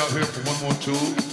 out here for one more tune.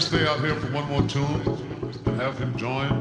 stay out here for one more tune and have him join.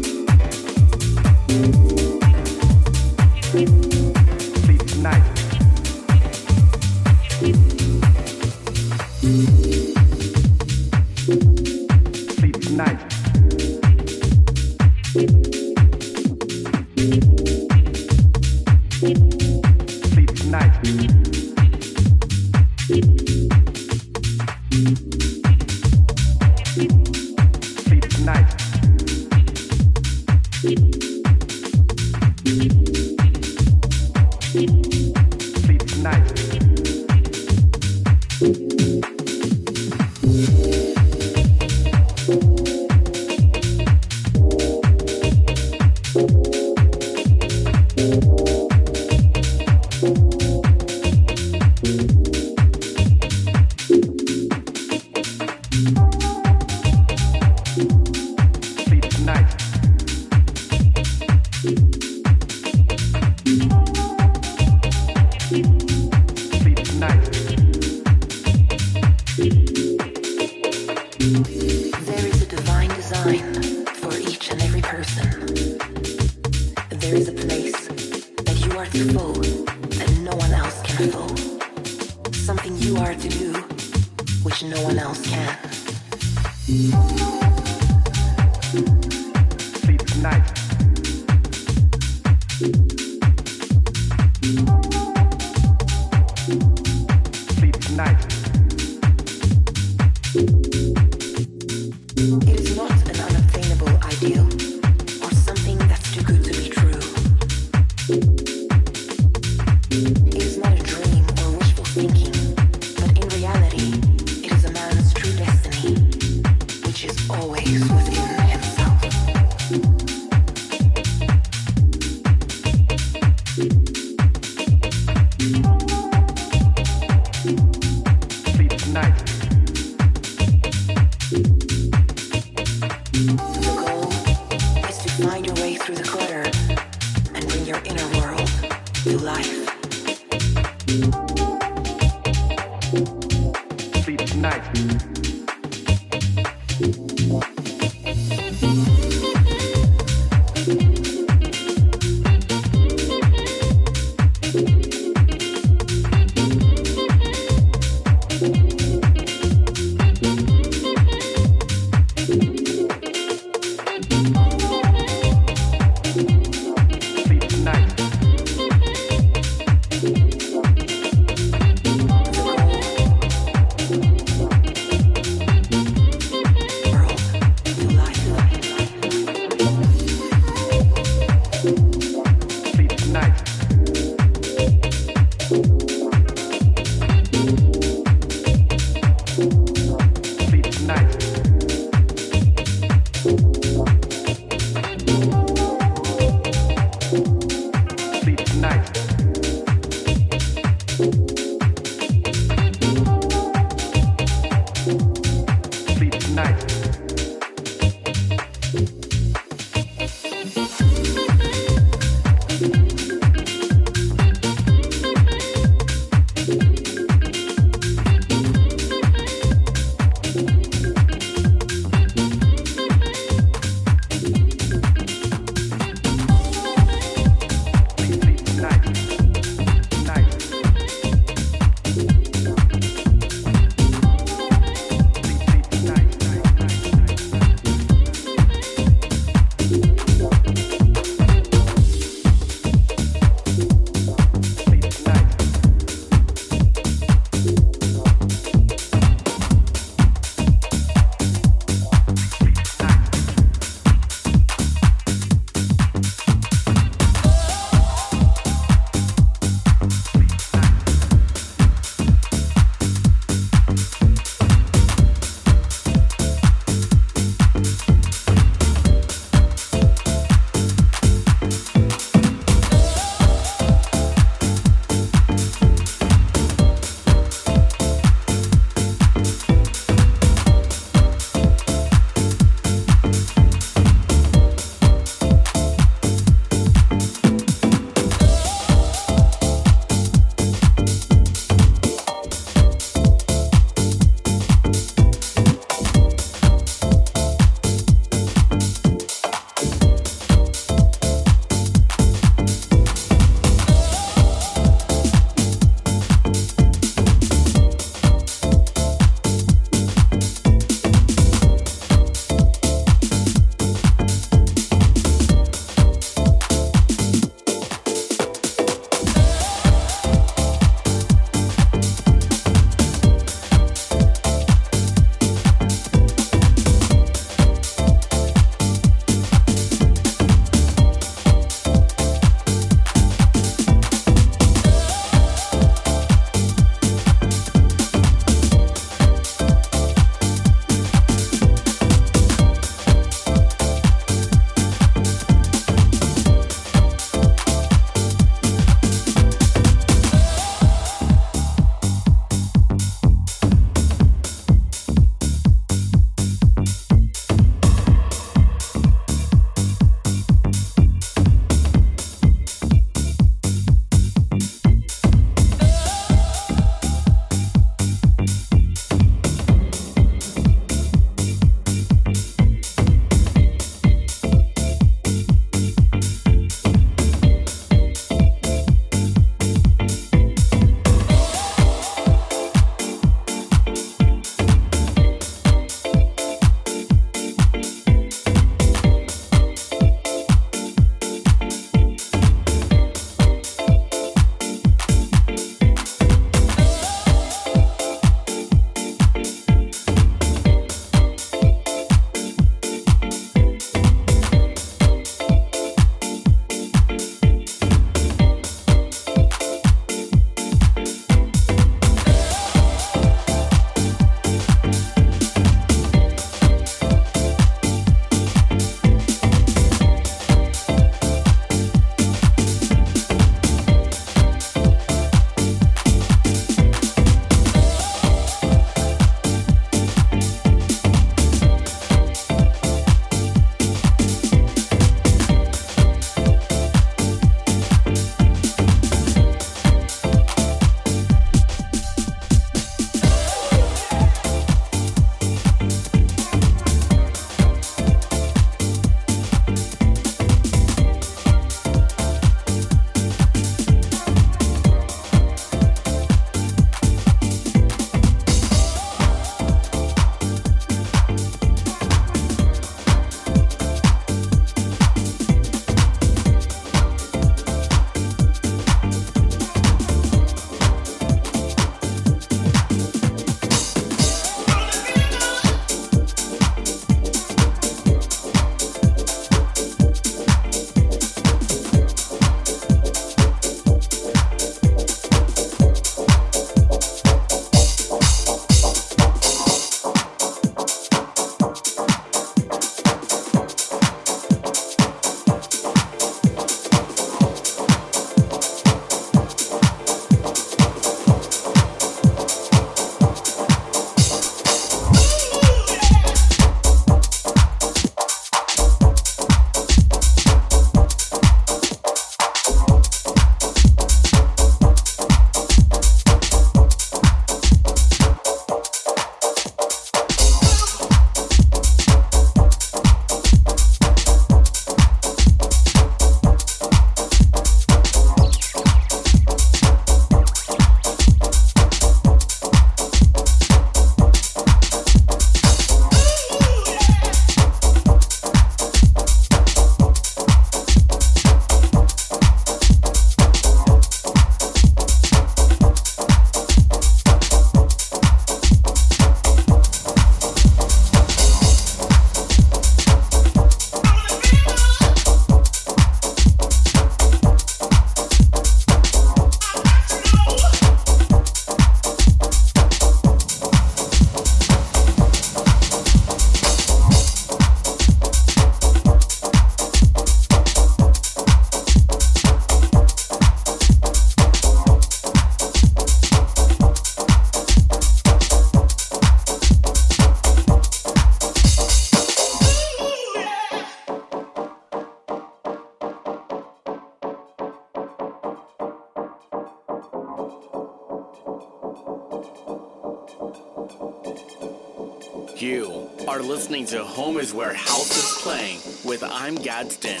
Listening to Home is Where House is Playing with I'm Gadsden.